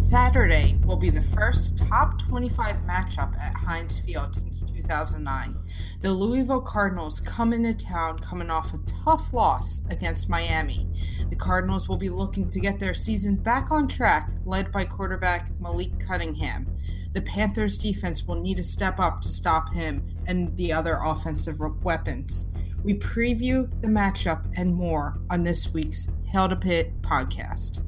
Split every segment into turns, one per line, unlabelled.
Saturday will be the first top 25 matchup at Heinz Field since 2009. The Louisville Cardinals come into town coming off a tough loss against Miami. The Cardinals will be looking to get their season back on track, led by quarterback Malik Cunningham. The Panthers defense will need to step up to stop him and the other offensive weapons. We preview the matchup and more on this week's Hail to Pitt podcast.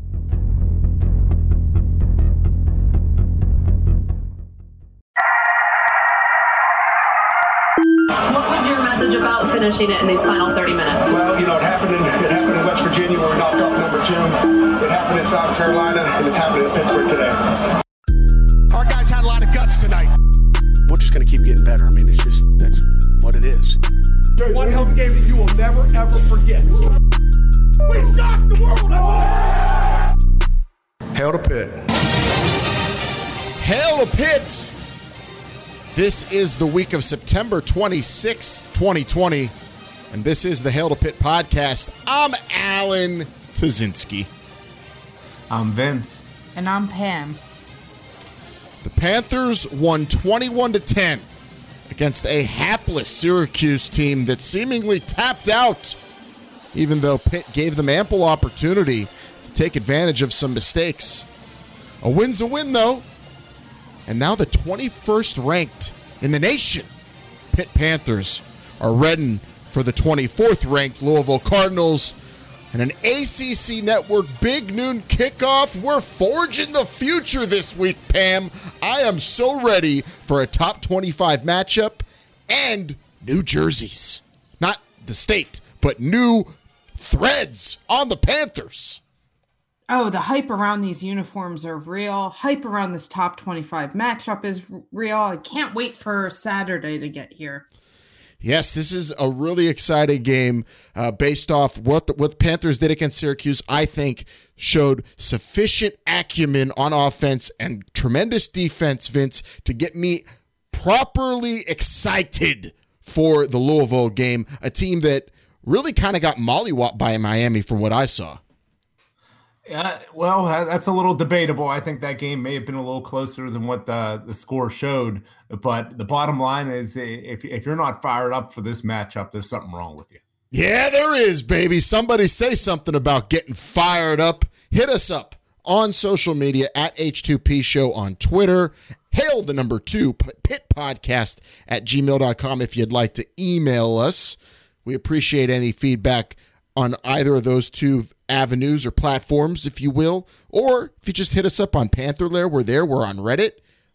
Was your message about finishing it in these final 30 minutes?
Well, you know, it happened in it happened in West Virginia where we knocked off number two. It happened in South Carolina, and it's happening in Pittsburgh today.
Our guys had a lot of guts tonight.
We're just going to keep getting better. I mean, it's just that's what it is.
One hell of a game that you will never ever forget. We shocked the world.
Hell to pit.
Hell to Pitt. This is the week of September 26th, 2020, and this is the Hail to Pitt podcast. I'm Alan Tazinski.
I'm Vince.
And I'm Pam.
The Panthers won 21 to 10 against a hapless Syracuse team that seemingly tapped out, even though Pitt gave them ample opportunity to take advantage of some mistakes. A win's a win, though. And now the 21st ranked in the nation, Pitt Panthers, are ready for the 24th ranked Louisville Cardinals. And an ACC Network big noon kickoff. We're forging the future this week, Pam. I am so ready for a top 25 matchup and new jerseys. Not the state, but new threads on the Panthers.
Oh, the hype around these uniforms are real. Hype around this top 25 matchup is real. I can't wait for Saturday to get here.
Yes, this is a really exciting game uh, based off what the, what the Panthers did against Syracuse. I think showed sufficient acumen on offense and tremendous defense, Vince, to get me properly excited for the Louisville game. A team that really kind of got mollywopped by Miami from what I saw.
Yeah, well, that's a little debatable. I think that game may have been a little closer than what the, the score showed. But the bottom line is, if, if you're not fired up for this matchup, there's something wrong with you.
Yeah, there is, baby. Somebody say something about getting fired up. Hit us up on social media at H2P Show on Twitter. Hail the number two, pit Podcast at gmail.com if you'd like to email us. We appreciate any feedback on either of those two avenues or platforms, if you will. Or if you just hit us up on Panther Lair, we're there. We're on Reddit.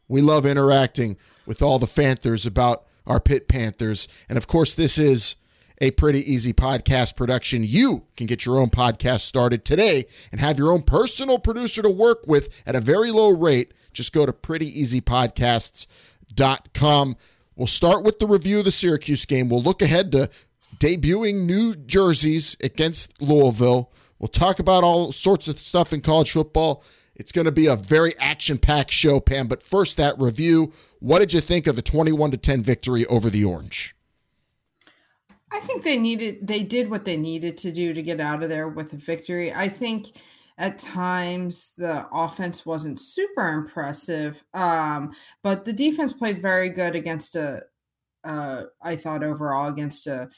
We love interacting with all the Panthers about our Pitt Panthers. And of course, this is a pretty easy podcast production. You can get your own podcast started today and have your own personal producer to work with at a very low rate. Just go to prettyeasypodcasts.com. We'll start with the review of the Syracuse game. We'll look ahead to debuting new jerseys against Louisville. We'll talk about all sorts of stuff in college football. It's going to be a very action-packed show, Pam. But first, that review. What did you think of the 21 to 10 victory over the Orange?
I think they needed they did what they needed to do to get out of there with a victory. I think at times the offense wasn't super impressive, um, but the defense played very good against a. Uh, I thought overall against a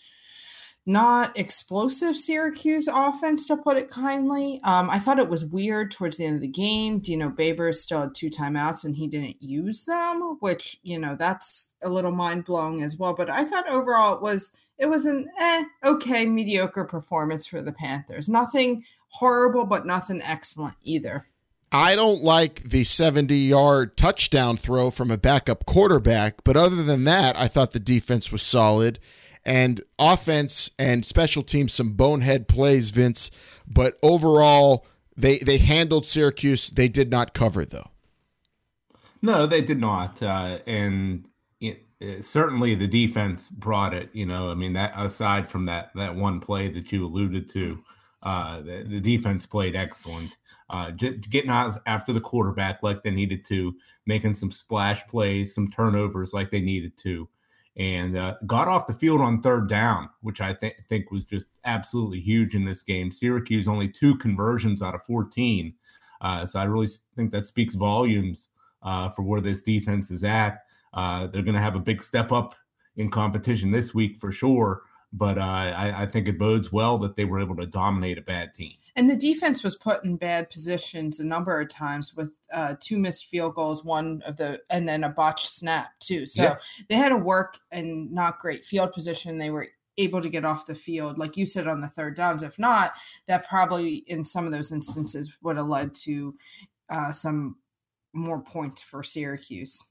not explosive Syracuse offense, to put it kindly. Um, I thought it was weird towards the end of the game. Dino Babers still had two timeouts and he didn't use them, which you know that's a little mind blowing as well. But I thought overall it was it was an eh, okay, mediocre performance for the Panthers. Nothing horrible, but nothing excellent either.
I don't like the 70 yard touchdown throw from a backup quarterback, but other than that, I thought the defense was solid and offense and special teams some bonehead plays, Vince. But overall, they they handled Syracuse. They did not cover though.
No, they did not, uh, and it, it, certainly the defense brought it. You know, I mean that aside from that that one play that you alluded to, uh, the, the, defense played excellent. Uh, getting out after the quarterback like they needed to, making some splash plays, some turnovers like they needed to and uh, got off the field on third down, which I th- think was just absolutely huge in this game. Syracuse only two conversions out of 14. Uh, so I really think that speaks volumes uh, for where this defense is at. Uh, they're going to have a big step up in competition this week for sure. But uh, I, I, think it bodes well that they were able to dominate a bad team.
And the defense was put in bad positions a number of times with uh, two missed field goals, one of the, and then a botched snap too. So yeah. they had to work in not great field position. They were able to get off the field, like you said, on the third downs. If not, that probably in some of those instances would have led to uh, some more points for Syracuse.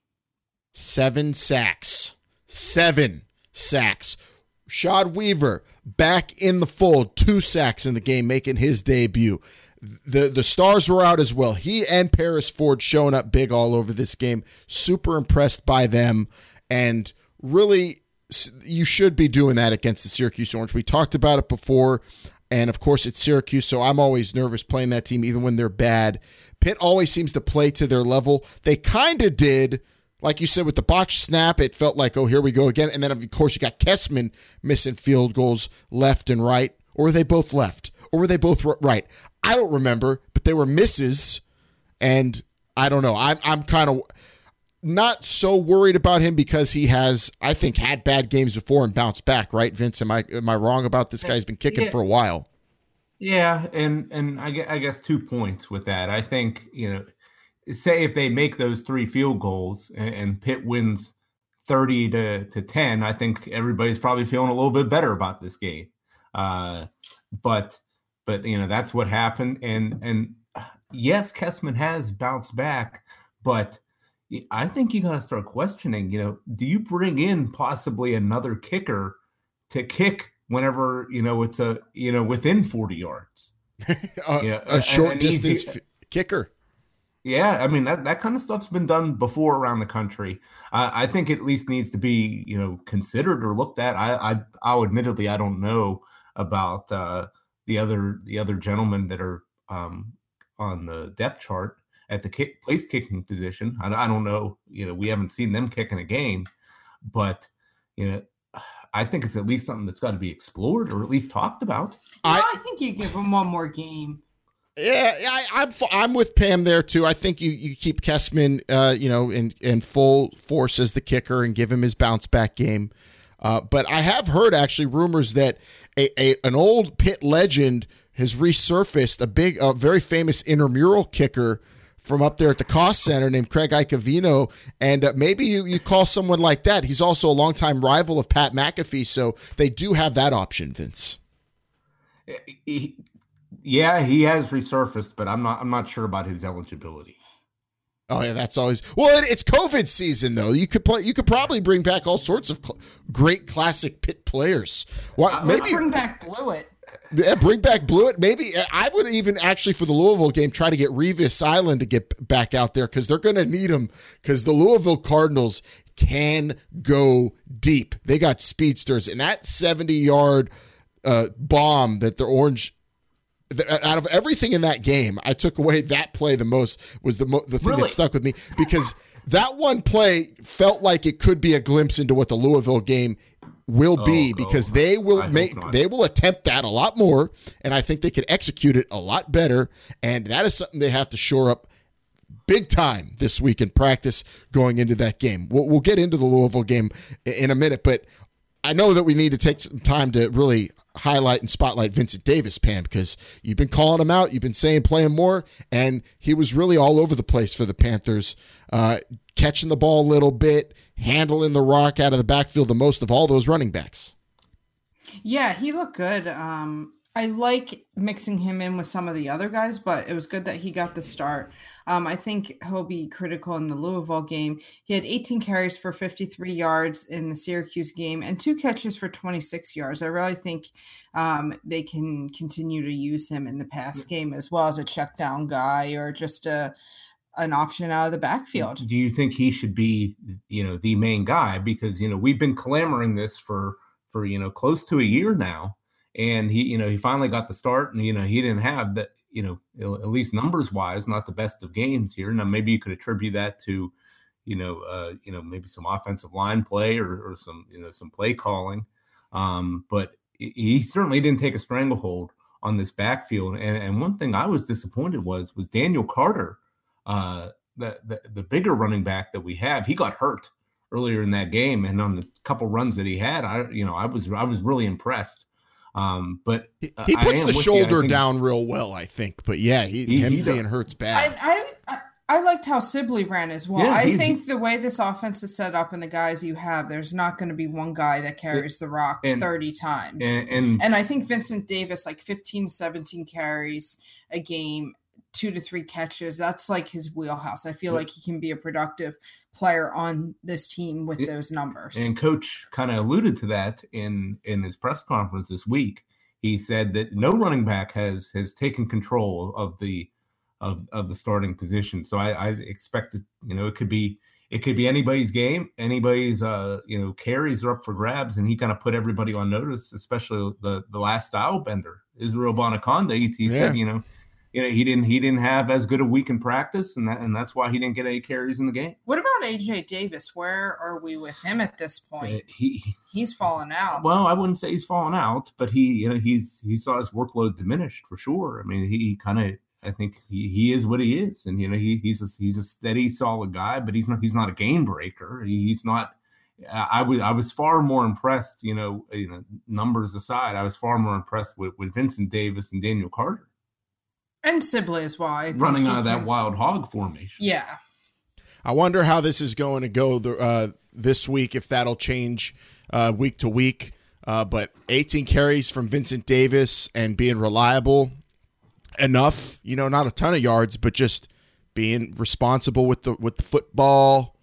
Seven sacks. Seven sacks. Shad Weaver back in the fold, two sacks in the game, making his debut. The the stars were out as well. He and Paris Ford showing up big all over this game. Super impressed by them, and really, you should be doing that against the Syracuse Orange. We talked about it before, and of course it's Syracuse, so I'm always nervous playing that team, even when they're bad. Pitt always seems to play to their level. They kind of did like you said, with the botch snap, it felt like, oh, here we go again. And then, of course, you got Kessman missing field goals left and right. Or were they both left? Or were they both right? I don't remember, but they were misses. And I don't know. I'm, I'm kind of not so worried about him because he has, I think, had bad games before and bounced back, right, Vince? Am I am I wrong about this guy's been kicking yeah. for a while?
Yeah, and and I guess, I guess two points with that. I think you know say if they make those three field goals and, and Pitt wins 30 to, to 10, I think everybody's probably feeling a little bit better about this game. Uh, but but you know that's what happened. And and yes Kessman has bounced back but I think you got to start questioning you know do you bring in possibly another kicker to kick whenever you know it's a you know within 40 yards?
A, you know, a short distance easy, f- kicker
yeah, I mean that, that kind of stuff's been done before around the country. Uh, I think it at least needs to be you know considered or looked at. I I I'll admittedly I don't know about uh, the other the other gentlemen that are um, on the depth chart at the kick, place kicking position. I, I don't know. You know, we haven't seen them kicking a game, but you know, I think it's at least something that's got to be explored or at least talked about.
I, I think you give them one more game.
Yeah, I, am I'm, I'm with Pam there too. I think you, you keep Kessman, uh, you know, in in full force as the kicker and give him his bounce back game. Uh, but I have heard actually rumors that a, a an old Pitt legend has resurfaced, a big, a very famous intramural kicker from up there at the cost Center named Craig Iacovino. And uh, maybe you, you call someone like that. He's also a longtime rival of Pat McAfee, so they do have that option, Vince.
He, yeah, he has resurfaced, but I'm not. I'm not sure about his eligibility.
Oh yeah, that's always well. It's COVID season though. You could play. You could probably bring back all sorts of cl- great classic Pitt players.
What? Uh, maybe bring back Blewett.
Yeah, bring back Blewett. Maybe I would even actually for the Louisville game try to get Revis Island to get back out there because they're going to need him because the Louisville Cardinals can go deep. They got speedsters and that seventy yard uh, bomb that the Orange out of everything in that game, I took away that play the most was the mo- the thing really? that stuck with me because that one play felt like it could be a glimpse into what the Louisville game will be oh, because oh, they will I make they will attempt that a lot more and I think they can execute it a lot better and that is something they have to shore up big time this week in practice going into that game. We'll, we'll get into the Louisville game in a minute, but I know that we need to take some time to really highlight and spotlight Vincent Davis, Pam, because you've been calling him out. You've been saying play him more, and he was really all over the place for the Panthers, uh, catching the ball a little bit, handling the rock out of the backfield the most of all those running backs.
Yeah, he looked good. Um, I like mixing him in with some of the other guys, but it was good that he got the start. Um, I think he'll be critical in the Louisville game. He had 18 carries for 53 yards in the Syracuse game and two catches for 26 yards. I really think um, they can continue to use him in the pass game as well as a check down guy or just a an option out of the backfield.
Do you think he should be, you know, the main guy? Because you know we've been clamoring this for for you know close to a year now and he you know he finally got the start and you know he didn't have that you know at least numbers wise not the best of games here now maybe you could attribute that to you know uh you know maybe some offensive line play or, or some you know some play calling um but he certainly didn't take a stranglehold on this backfield. And, and one thing I was disappointed was was Daniel Carter, uh, the, the the bigger running back that we have. He got hurt earlier in that game, and on the couple runs that he had, I you know I was I was really impressed. Um, but
he, he puts the shoulder down real well, I think. But yeah, he, he him he being hurt's bad.
I, I, I liked how Sibley ran as well. Yeah, I think the way this offense is set up and the guys you have, there's not going to be one guy that carries the rock and, 30 times.
And, and,
and I think Vincent Davis, like 15, 17 carries a game, two to three catches. That's like his wheelhouse. I feel like he can be a productive player on this team with those numbers.
And coach kind of alluded to that in in his press conference this week. He said that no running back has has taken control of the of of the starting position. So I, I expect that you know, it could be it could be anybody's game, anybody's uh, you know, carries are up for grabs, and he kind of put everybody on notice, especially the the last style bender, Israel Abanikanda. He, he yeah. said, you know, you know, he didn't he didn't have as good a week in practice, and that and that's why he didn't get any carries in the game.
What about AJ Davis? Where are we with him at this point? Uh,
he
he's fallen out.
Well, I wouldn't say he's fallen out, but he you know he's he saw his workload diminished for sure. I mean, he kind of I think he, he is what he is, and you know he, he's a, he's a steady, solid guy, but he's not he's not a game breaker. He, he's not. I was I was far more impressed. You know, you know, numbers aside, I was far more impressed with, with Vincent Davis and Daniel Carter,
and Sibley as well.
running out of that wild hog formation.
Yeah.
I wonder how this is going to go the, uh, this week. If that'll change uh, week to week. Uh, but 18 carries from Vincent Davis and being reliable enough, you know, not a ton of yards, but just being responsible with the with the football.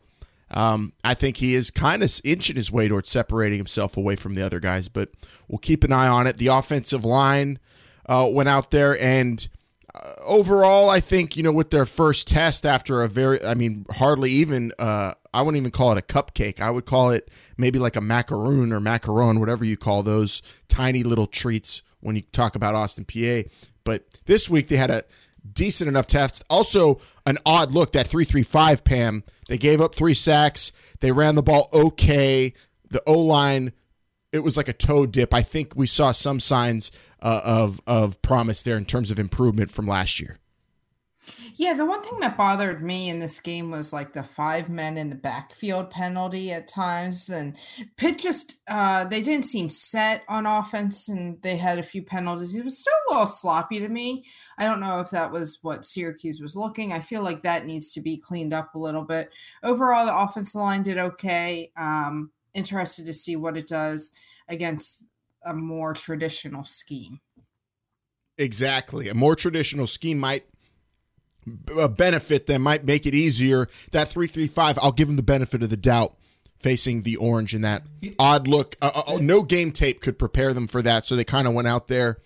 Um, I think he is kind of inching his way towards separating himself away from the other guys, but we'll keep an eye on it. The offensive line uh, went out there, and overall, I think you know with their first test after a very, I mean, hardly even. Uh, I wouldn't even call it a cupcake. I would call it maybe like a macaroon or macaron, whatever you call those tiny little treats when you talk about Austin Peay. But this week they had a decent enough test. Also, an odd look that 335 Pam. They gave up three sacks. They ran the ball okay. The O line, it was like a toe dip. I think we saw some signs uh, of of promise there in terms of improvement from last year.
Yeah, the one thing that bothered me in this game was like the five men in the backfield penalty at times. And Pitt just, uh, they didn't seem set on offense and they had a few penalties. It was still a little sloppy to me. I don't know if that was what Syracuse was looking. I feel like that needs to be cleaned up a little bit. Overall, the offensive line did okay. Um, interested to see what it does against a more traditional scheme.
Exactly. A more traditional scheme might benefit them, might make it easier. That 335, I'll give them the benefit of the doubt facing the orange in that odd look. Uh, uh, no game tape could prepare them for that. So they kind of went out there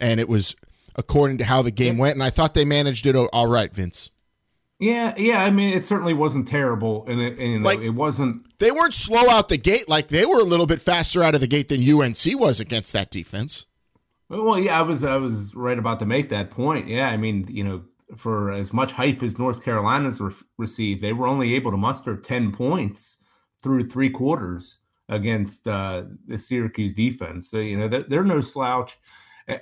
and it was according to how the game went. And I thought they managed it all right, Vince.
Yeah, yeah. I mean, it certainly wasn't terrible, and it, and, you know, like, it wasn't.
They weren't slow out the gate. Like they were a little bit faster out of the gate than UNC was against that defense.
Well, yeah, I was I was right about to make that point. Yeah, I mean, you know, for as much hype as North Carolina's re- received, they were only able to muster 10 points through three quarters against uh, the Syracuse defense. So, you know, they're, they're, no slouch.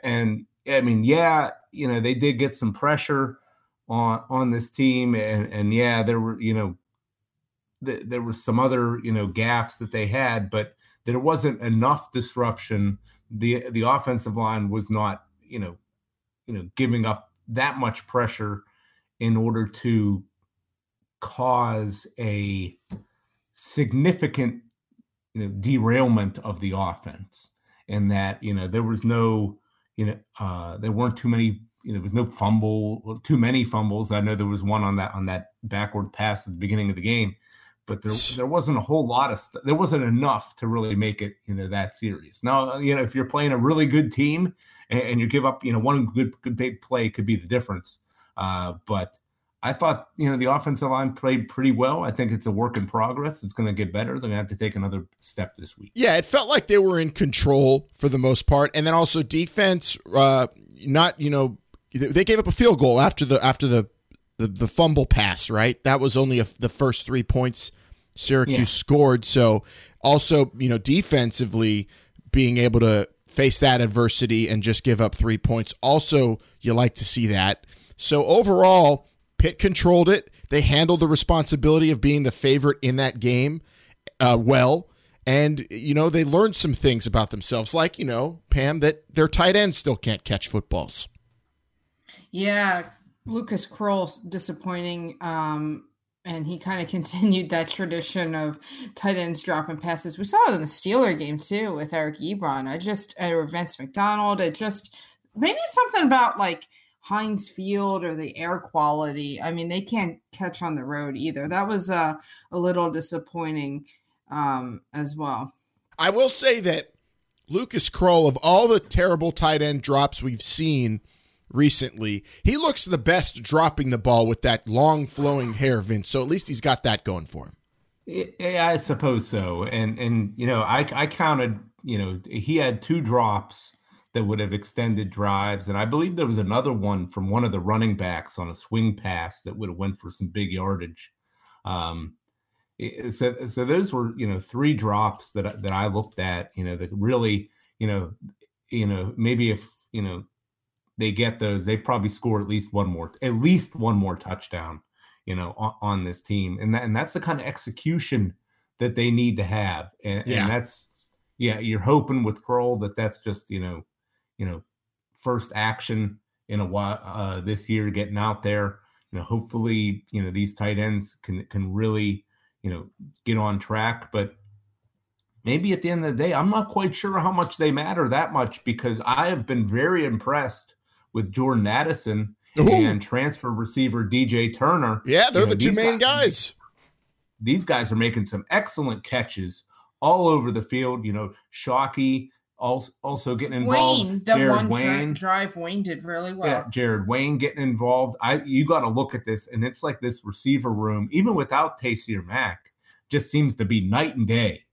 And I mean, yeah, you know, they did get some pressure on on this team. And, and yeah, there were, you know, th- there was some other, you know, gaffes that they had, but there wasn't enough disruption. The the offensive line was not, you know, you know, giving up that much pressure in order to cause a significant you know, derailment of the offense and that you know there was no you know uh there weren't too many there was no fumble too many fumbles i know there was one on that on that backward pass at the beginning of the game but there there wasn't a whole lot of st- there wasn't enough to really make it you know that serious now you know if you're playing a really good team and, and you give up, you know, one good, good big play could be the difference. Uh, but I thought, you know, the offensive line played pretty well. I think it's a work in progress. It's going to get better. They're going to have to take another step this week.
Yeah, it felt like they were in control for the most part, and then also defense. Uh, not, you know, they gave up a field goal after the after the the, the fumble pass. Right, that was only a, the first three points Syracuse yeah. scored. So also, you know, defensively being able to face that adversity and just give up three points. Also, you like to see that. So overall, Pitt controlled it. They handled the responsibility of being the favorite in that game uh, well. And, you know, they learned some things about themselves, like, you know, Pam, that their tight ends still can't catch footballs.
Yeah, Lucas Krull's disappointing. Um, and he kind of continued that tradition of tight ends dropping passes. We saw it in the Steeler game too with Eric Ebron. I just or Vance McDonald. It just maybe it's something about like Heinz Field or the air quality. I mean, they can't catch on the road either. That was uh, a little disappointing um, as well.
I will say that Lucas Krull, of all the terrible tight end drops we've seen recently, he looks the best dropping the ball with that long flowing hair, Vince. So at least he's got that going for him.
Yeah, I suppose so. And and you know, I I counted. You know, he had two drops that would have extended drives, and I believe there was another one from one of the running backs on a swing pass that would have went for some big yardage. Um, so so those were you know three drops that that I looked at. You know, that really you know you know maybe if you know they get those, they probably score at least one more, at least one more touchdown, you know, on, on this team. And that, and that's the kind of execution that they need to have. And, yeah. and that's, yeah, you're hoping with Krull that that's just, you know, you know, first action in a while uh, this year, getting out there, you know, hopefully, you know, these tight ends can, can really, you know, get on track, but maybe at the end of the day, I'm not quite sure how much they matter that much because I have been very impressed with Jordan Addison Ooh. and transfer receiver DJ Turner.
Yeah, they're you know, the two main guys, guys.
These guys are making some excellent catches all over the field. You know, Shocky also also getting involved.
Wayne, the Jared one Wayne. drive Wayne did really well. Yeah,
Jared Wayne getting involved. I you got to look at this, and it's like this receiver room, even without Taysir Mack, just seems to be night and day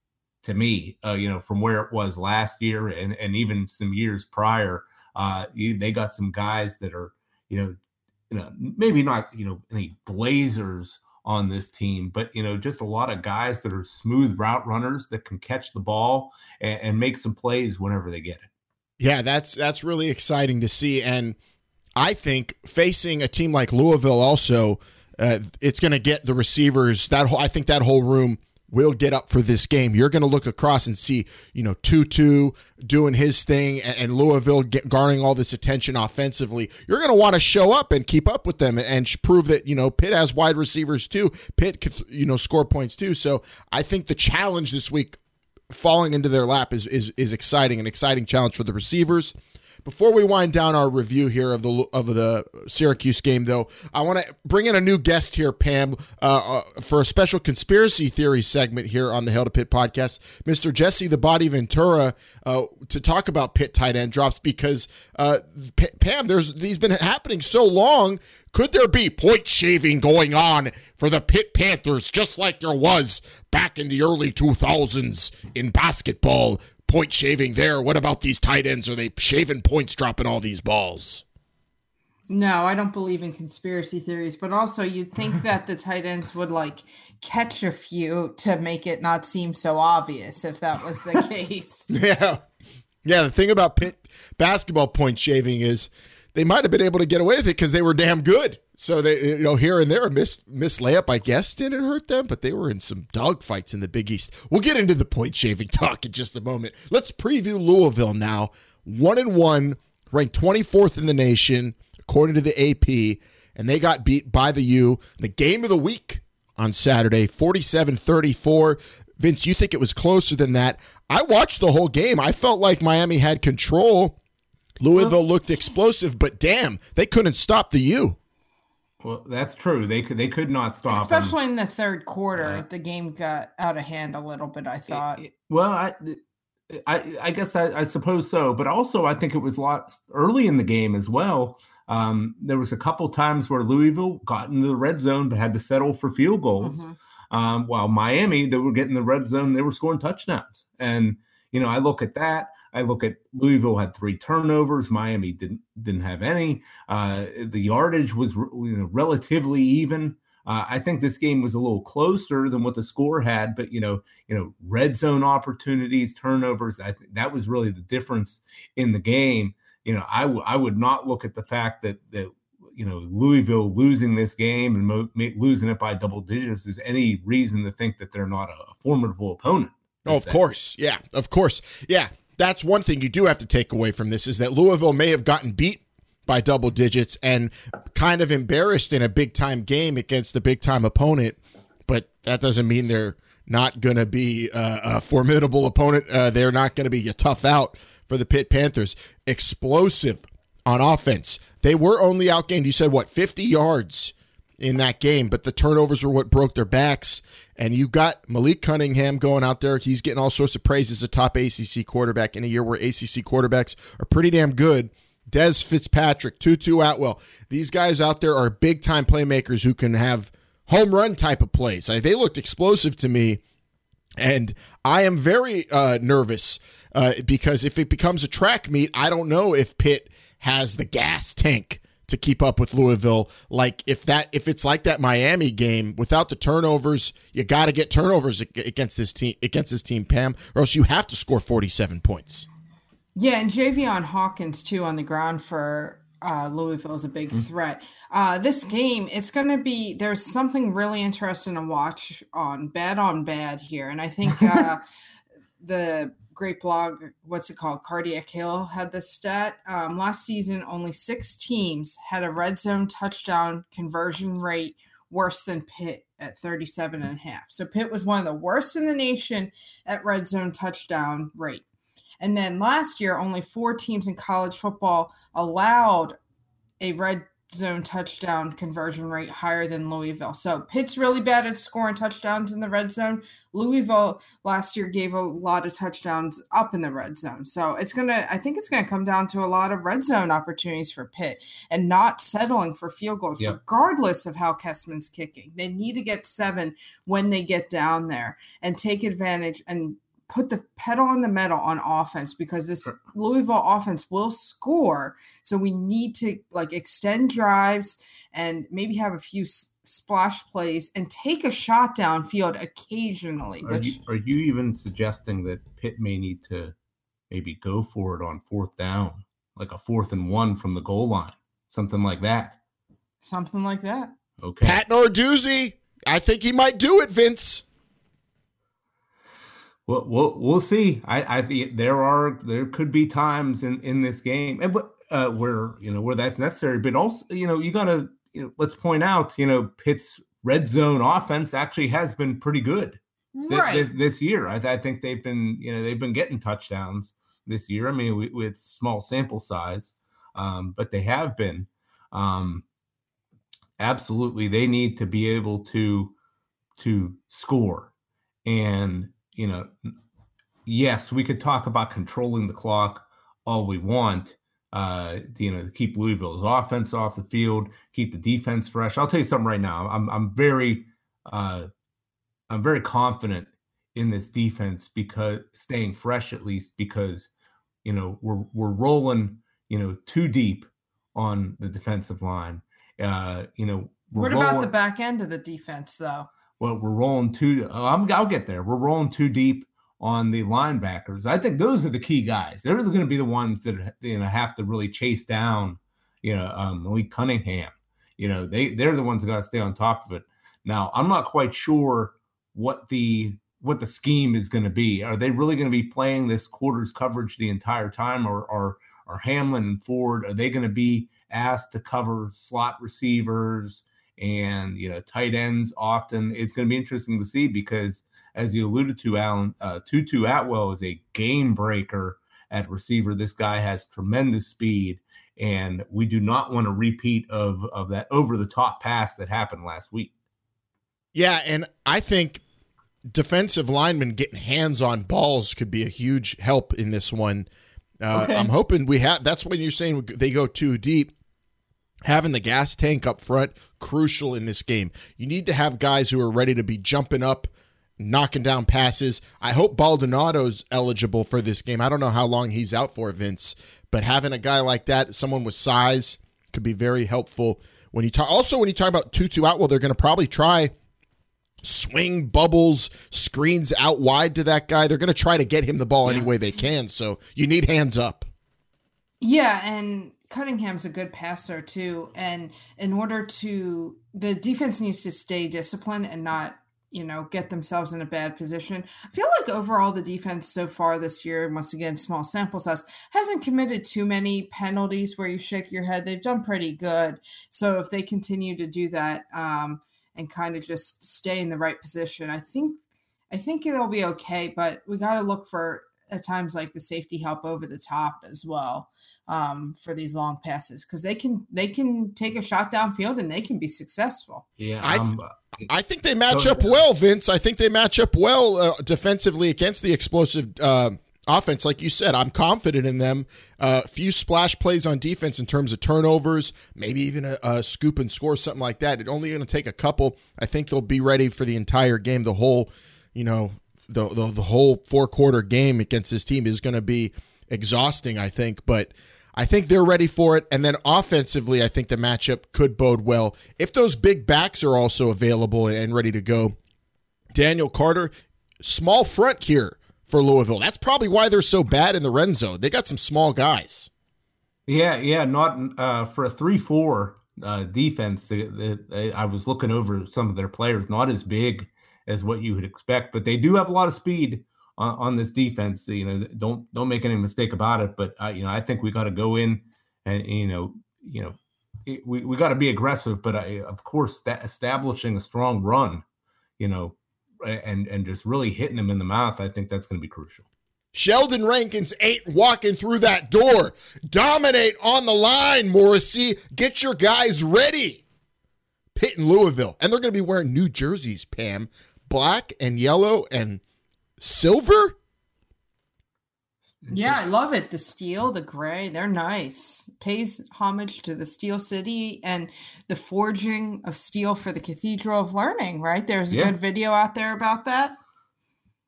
to me. Uh, you know, from where it was last year and and even some years prior. Uh, they got some guys that are, you know, you know, maybe not, you know, any blazers on this team, but you know, just a lot of guys that are smooth route runners that can catch the ball and, and make some plays whenever they get it.
Yeah, that's that's really exciting to see, and I think facing a team like Louisville also, uh, it's going to get the receivers that whole. I think that whole room will get up for this game. You're going to look across and see, you know, Tutu doing his thing and, Louisville get, garnering all this attention offensively. You're going to want to show up and keep up with them and, and, prove that, you know, Pitt has wide receivers too. Pitt could, you know, score points too. So I think the challenge this week falling into their lap is, is, is exciting, an exciting challenge for the receivers. Before we wind down our review here of the of the Syracuse game, though, I want to bring in a new guest here, Pam, uh, uh, for a special conspiracy theory segment here on the Hail to Pitt podcast, Mr. Jesse the Body Ventura, uh, to talk about Pitt tight end drops because uh, P- Pam, there's these been happening so long. Could there be point shaving going on for the Pitt Panthers, just like there was back in the early 2000s in basketball point shaving there. What about these tight ends? Are they shaving points dropping all these balls?
No, I don't believe in conspiracy theories, but also you'd think that the tight ends would like catch a few to make it not seem so obvious if that was the case.
yeah. Yeah, the thing about Pitt basketball point shaving is they might have been able to get away with it because they were damn good. So they, you know, here and there, a miss miss layup, I guess, didn't hurt them, but they were in some dogfights in the Big East. We'll get into the point shaving talk in just a moment. Let's preview Louisville now. One and one, ranked twenty fourth in the nation according to the AP, and they got beat by the U. The game of the week on Saturday, 47-34. Vince, you think it was closer than that? I watched the whole game. I felt like Miami had control. Louisville looked explosive, but damn, they couldn't stop the U.
Well, that's true. They could they could not stop,
especially in the third quarter. Uh, the game got out of hand a little bit. I thought. It,
well, I, I, I guess I, I, suppose so, but also I think it was a lot early in the game as well. Um, there was a couple times where Louisville got into the red zone but had to settle for field goals, mm-hmm. um, while Miami they were getting the red zone, they were scoring touchdowns. And you know, I look at that. I look at Louisville had three turnovers. Miami didn't didn't have any. Uh, the yardage was you know, relatively even. Uh, I think this game was a little closer than what the score had, but you know, you know, red zone opportunities, turnovers. I think that was really the difference in the game. You know, I, w- I would not look at the fact that that you know Louisville losing this game and mo- losing it by double digits is any reason to think that they're not a formidable opponent.
Oh, of course, yeah, of course, yeah. That's one thing you do have to take away from this is that Louisville may have gotten beat by double digits and kind of embarrassed in a big time game against a big time opponent. But that doesn't mean they're not going to be a formidable opponent. Uh, they're not going to be a tough out for the Pitt Panthers. Explosive on offense. They were only outgained, you said, what, 50 yards in that game, but the turnovers were what broke their backs. And you got Malik Cunningham going out there. He's getting all sorts of praise as a top ACC quarterback in a year where ACC quarterbacks are pretty damn good. Dez Fitzpatrick, Tutu Atwell. These guys out there are big time playmakers who can have home run type of plays. They looked explosive to me. And I am very uh, nervous uh, because if it becomes a track meet, I don't know if Pitt has the gas tank to keep up with Louisville. Like if that if it's like that Miami game without the turnovers, you got to get turnovers against this team against this team, Pam, or else you have to score forty seven points.
Yeah, and Javian Hawkins too on the ground for uh, Louisville is a big mm-hmm. threat. Uh, this game, it's going to be there's something really interesting to watch on bad on bad here, and I think uh, the great blog, what's it called, Cardiac Hill had this stat. Um, last season, only six teams had a red zone touchdown conversion rate worse than Pitt at 37 and a half. So Pitt was one of the worst in the nation at red zone touchdown rate. And then last year, only four teams in college football allowed a red zone touchdown conversion rate higher than Louisville. So Pitt's really bad at scoring touchdowns in the red zone. Louisville last year gave a lot of touchdowns up in the red zone. So it's going to, I think it's going to come down to a lot of red zone opportunities for Pitt and not settling for field goals, yep. regardless of how Kessman's kicking. They need to get seven when they get down there and take advantage and put the pedal on the metal on offense because this Louisville offense will score. So we need to like extend drives and maybe have a few s- splash plays and take a shot downfield occasionally.
Are, which, you, are you even suggesting that Pitt may need to maybe go for it on fourth down, like a fourth and one from the goal line, something like that?
Something like that.
Okay. Pat Narduzzi, I think he might do it, Vince.
Well, we'll we'll see. I I think there are there could be times in in this game, and uh, where you know where that's necessary, but also you know you got to you know, let's point out you know Pitt's red zone offense actually has been pretty good
right.
this, this, year. I, I, think they've been you know they've been getting touchdowns this year. I mean we, with small sample size, um, but they have been. Um, absolutely, they need to be able to to score and you know, yes, we could talk about controlling the clock all we want. Uh, you know, to keep Louisville's offense off the field, keep the defense fresh. I'll tell you something right now. I'm I'm very uh, I'm very confident in this defense because staying fresh at least because you know we're we're rolling you know too deep on the defensive line. Uh, you know,
what about rolling, the back end of the defense though?
Well, we're rolling too. Uh, I'll get there. We're rolling too deep on the linebackers. I think those are the key guys. They're going to be the ones that you know have to really chase down, you know, um, Malik Cunningham. You know, they they're the ones that got to stay on top of it. Now, I'm not quite sure what the what the scheme is going to be. Are they really going to be playing this quarters coverage the entire time, or or are Hamlin and Ford are they going to be asked to cover slot receivers? And you know tight ends often. It's going to be interesting to see because, as you alluded to, Alan uh, Tutu Atwell is a game breaker at receiver. This guy has tremendous speed, and we do not want a repeat of of that over the top pass that happened last week.
Yeah, and I think defensive linemen getting hands on balls could be a huge help in this one. Uh, okay. I'm hoping we have. That's when you're saying they go too deep having the gas tank up front crucial in this game. You need to have guys who are ready to be jumping up, knocking down passes. I hope Baldonado's eligible for this game. I don't know how long he's out for, Vince, but having a guy like that, someone with size, could be very helpful when you talk, also when you talk about Tutu Atwell, they're going to probably try swing bubbles, screens out wide to that guy. They're going to try to get him the ball
Yeah.
any way they can. So you need hands up.
Yeah, and Cunningham's a good passer too. And in order to, the defense needs to stay disciplined and not, you know, get themselves in a bad position. I feel like overall the defense so far this year, once again, small sample size, hasn't committed too many penalties where you shake your head. They've done pretty good. So if they continue to do that um, and kind of just stay in the right position, I think. I think it'll be okay, but we got to look for at times like the safety help over the top as well um, for these long passes because they can they can take a shot downfield and they can be successful.
Yeah,
I
I'm,
th- I think they match up well, Vince. I think they match up well uh, defensively against the explosive uh, offense. Like you said, I'm confident in them. A uh, few splash plays on defense in terms of turnovers, maybe even a, a scoop and score, something like that. It's only going to take a couple. I think they'll be ready for the entire game. The whole, you know, the the, the whole four quarter game against this team is going to be exhausting. I think, but. I think they're ready for it. And then offensively, I think the matchup could bode well. If those big backs are also available and ready to go, Daniel Carter, small front here for Louisville. That's probably why they're so bad in the red zone. They got some small guys.
Yeah, yeah, not uh, for a three-four uh, defense. I was looking over some of their players, not as big as what you would expect, but they do have a lot of speed on, on this defense. You know, don't don't make any mistake about it. But uh, you know, I think we got to go in and you know, you know, it, we we got to be aggressive. But I, of course, sta establishing a strong run, you know, and and just really hitting them in the mouth. I think that's going to be crucial.
Sheldon Rankins ain't walking through that door. Dominate on the line, Morrissey. Get your guys ready. Pitt and Louisville. And they're going to be wearing new jerseys, Pam. Black and yellow and silver.
Yeah, I love it. The steel, the gray, they're nice. Pays homage to the Steel City and the forging of steel for the Cathedral of Learning, right? There's a
Yeah.
good video out there about that.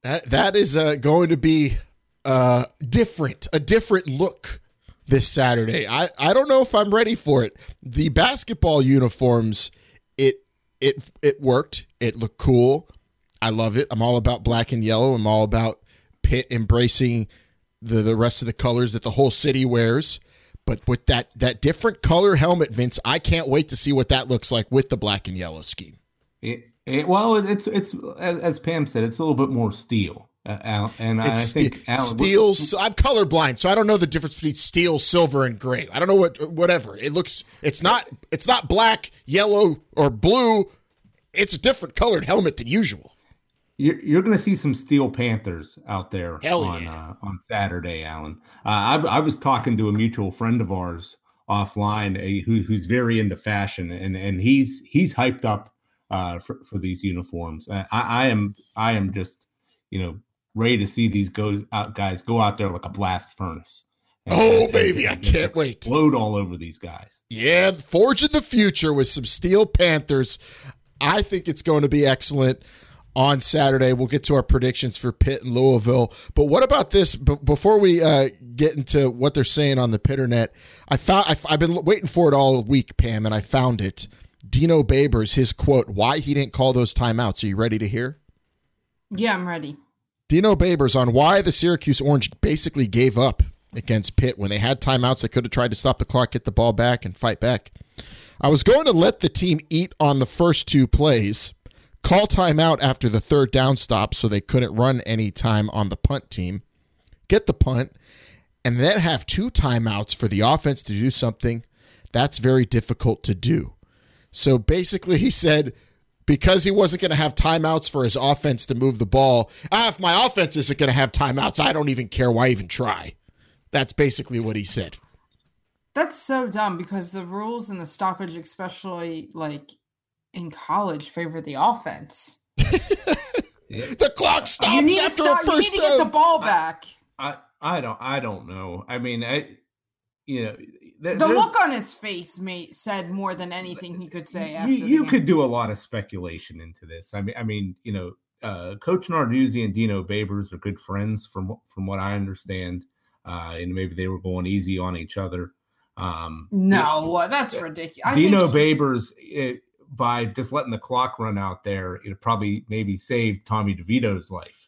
That that is uh, going to be uh, different, a different look this Saturday. I, I don't know if I'm ready for it. The basketball uniforms, it it it worked. It looked cool. I love it. I'm all about black and yellow. I'm all about Pitt embracing the the rest of the colors that the whole city wears. But with that that different color helmet, Vince, I can't wait to see what that looks like with the black and yellow scheme.
It, it, well, it's it's as, as Pam said, it's a little bit more steel, uh, Al, and I
It's
think
ste-
Alan,
steel. so I'm colorblind, so I don't know the difference between steel, silver, and gray. I don't know what whatever it looks. It's not. It's not black, yellow, or blue. It's a different colored helmet than usual.
You're, you're going to see some Steel Panthers out there
Hell
on
yeah.
uh, on Saturday, Alan. Uh, I, I was talking to a mutual friend of ours offline uh, who, who's very into fashion, and and he's he's hyped up uh, for for these uniforms. Uh, I, I am I am just you know ready to see these go out guys go out there like a blast furnace. And-
Oh,
and-
baby,
and
I can't wait.
Explode all over these guys.
Yeah, Forge in the future with some Steel Panthers. I think it's going to be excellent on Saturday. We'll get to our predictions for Pitt and Louisville. But what about this? B- before we uh, get into what they're saying on the Pitternet, I found I've, I've been waiting for it all week, Pam, and I found it. Dino Babers, his quote, why he didn't call those timeouts. Are you ready to hear?
Yeah, I'm ready.
Dino Babers on why the Syracuse Orange basically gave up against Pitt when they had timeouts. They could have tried to stop the clock, get the ball back, and fight back. I was going to let the team eat on the first two plays, call timeout after the third down stop so they couldn't run any time on the punt team, get the punt, and then have two timeouts for the offense to do something that's very difficult to do. So basically, he said because he wasn't going to have timeouts for his offense to move the ball, ah, if my offense isn't going to have timeouts, I don't even care why even try. That's basically what he said.
That's so dumb because the rules and the stoppage, especially like in college, favor the offense.
The clock stops
you need to
after
stop.
a
You need to get the ball back.
I I don't I don't know. I mean, I you know there-
The look on his face mate said more than anything he could say. After
you, you could do a lot of speculation into this. I mean, I mean, you know, uh, Coach Narduzzi and Dino Babers are good friends, from what- from what I understand, uh, and maybe they were going easy on each other. Um,
No, that's ridiculous.
Dino
think-
Babers, it, by just letting the clock run out there, it probably maybe saved Tommy DeVito's life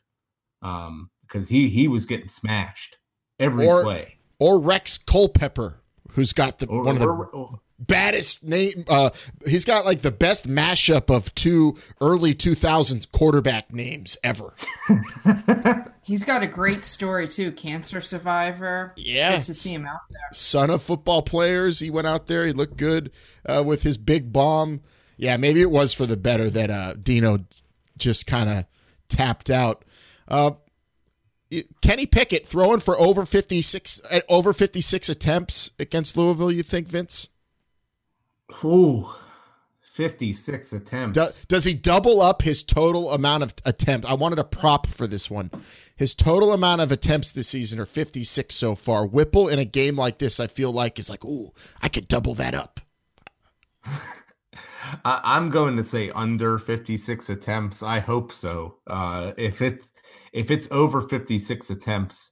um, because he he was getting smashed every
Or-
play.
Or Rex Culpepper, who's got the
Or-
one of the
or- or-
baddest name. Uh, he's got like the best mashup of two early 2000s quarterback names ever.
He's got a great story too. Cancer survivor.
Yeah.
Good to see him out there.
Son of football players. He went out there. He looked good uh, with his big bomb. Yeah, maybe it was for the better that uh, Dino just kind of tapped out. Uh, Kenny Pickett throwing for over 56 uh, over 56 attempts against Louisville, you think, Vince?
Ooh, 56 attempts.
Do, does he double up his total amount of attempt? I wanted a prop for this one. His total amount of attempts this season are 56 so far. Whipple in a game like this, I feel like is like, ooh, I could double that up.
I, I'm going to say under 56 attempts. I hope so. Uh, if it's if it's over 56 attempts,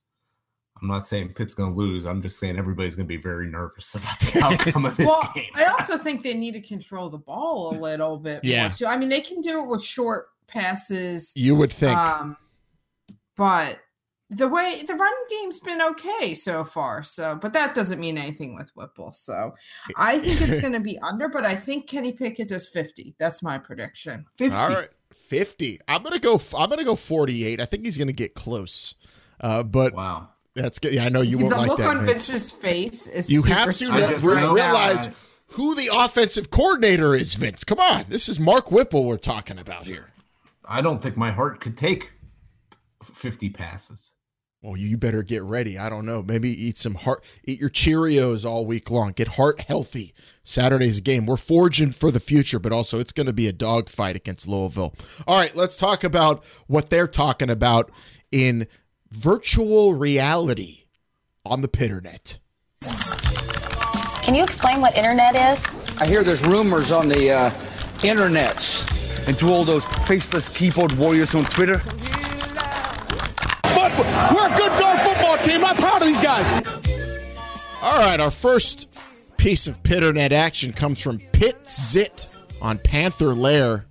I'm not saying Pitt's going to lose. I'm just saying everybody's going to be very nervous about the outcome of this
Well,
game.
I also think they need to control the ball a little bit
Yeah.
more too. I mean, they can do it with short passes.
You would think.
Um, but the way the run game's been okay so far. So, but that doesn't mean anything with Whipple. So, I think it's going to be under. But I think Kenny Pickett does fifty. That's my prediction. Fifty.
All right, 50. I'm gonna go. I'm gonna go 48. I think he's gonna get close. Uh, but
wow,
that's good. Yeah, I know you
the
won't like
look
that.
on
Vince.
Vince's face is
You
super
have to
stressed
re-
right now.
realize who the offensive coordinator is, Vince. Come on, this is Mark Whipple we're talking about here.
I don't think my heart could take 50 passes.
Well, you better get ready. I don't know. Maybe eat some heart, eat your Cheerios all week long. Get heart healthy. Saturday's game. We're forging for the future, but also it's going to be a dogfight against Louisville. All right, let's talk about what they're talking about in virtual reality on the Pitternet.
Can you explain what internet is?
I hear there's rumors on the uh, internets.
And to all those faceless keyboard warriors on Twitter,
But we're a good dog football team. I'm proud of these guys.
All right, our first piece of Pitternet action comes from Pit Zit on Panther Lair,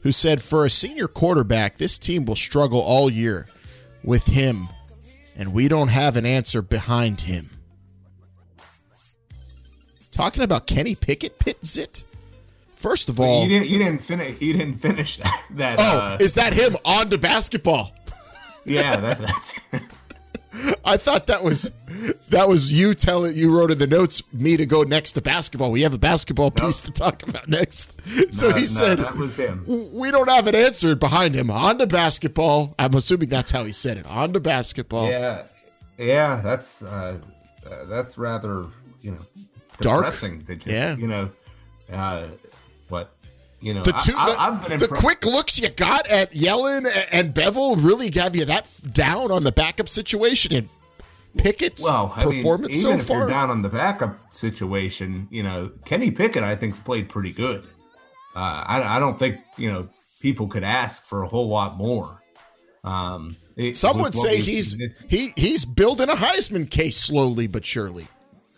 who said, For a senior quarterback, this team will struggle all year with him, and we don't have an answer behind him. Talking about Kenny Pickett, Pit Zit? First of all,
you didn't you didn't finish you didn't finish that. that
oh,
uh,
is that him on to basketball?
Yeah, that, that's
I thought that was that was you telling you wrote in the notes me to go next to basketball. We have a basketball piece to talk about next. So
No,
he
no,
said
that was him.
we don't have an answer behind him. On to basketball. I'm assuming that's how he said it. On to basketball.
Yeah, yeah, that's uh, uh, that's rather you know
Dark?
depressing. To just,
Yeah.
you know, uh, what you know.
The two,
I,
the,
I've been
the quick looks you got at Yellen and Beville really have you that down on the backup situation and Pickett's
well, I mean,
performance
even
so
if
far.
you're down on the backup situation, you know, Kenny Pickett, I think's played pretty good. Uh, I, I don't think you know people could ask for a whole lot more. Um, it-
Some would say he's he he's building a Heisman case slowly but surely.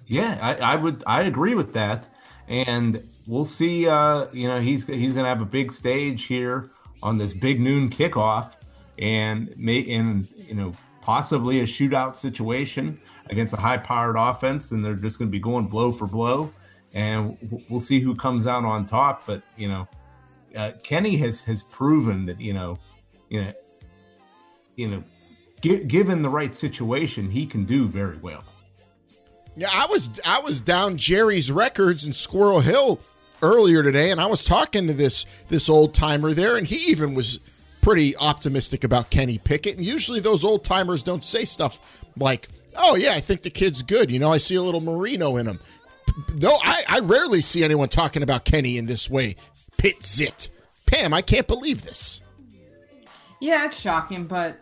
Yeah, I, I would. I agree with that, and we'll see. Uh, you know, he's he's going to have a big stage here on this big noon kickoff, and may and you know possibly a shootout situation against a high-powered offense, and they're just going to be going blow for blow, and we'll see who comes out on top. But you know, uh, Kenny has has proven that you know, you know, you know, gi- given the right situation, he can do very well.
Yeah, I was I was down Jerry's Records in Squirrel Hill earlier today, and I was talking to this this old timer there, and he even was pretty optimistic about Kenny Pickett. And usually those old timers don't say stuff like, "Oh yeah, I think the kid's good." You know, I see a little Marino in him. No, I, I rarely see anyone talking about Kenny in this way. Pit zit, Pam, I can't believe this.
Yeah, it's shocking, but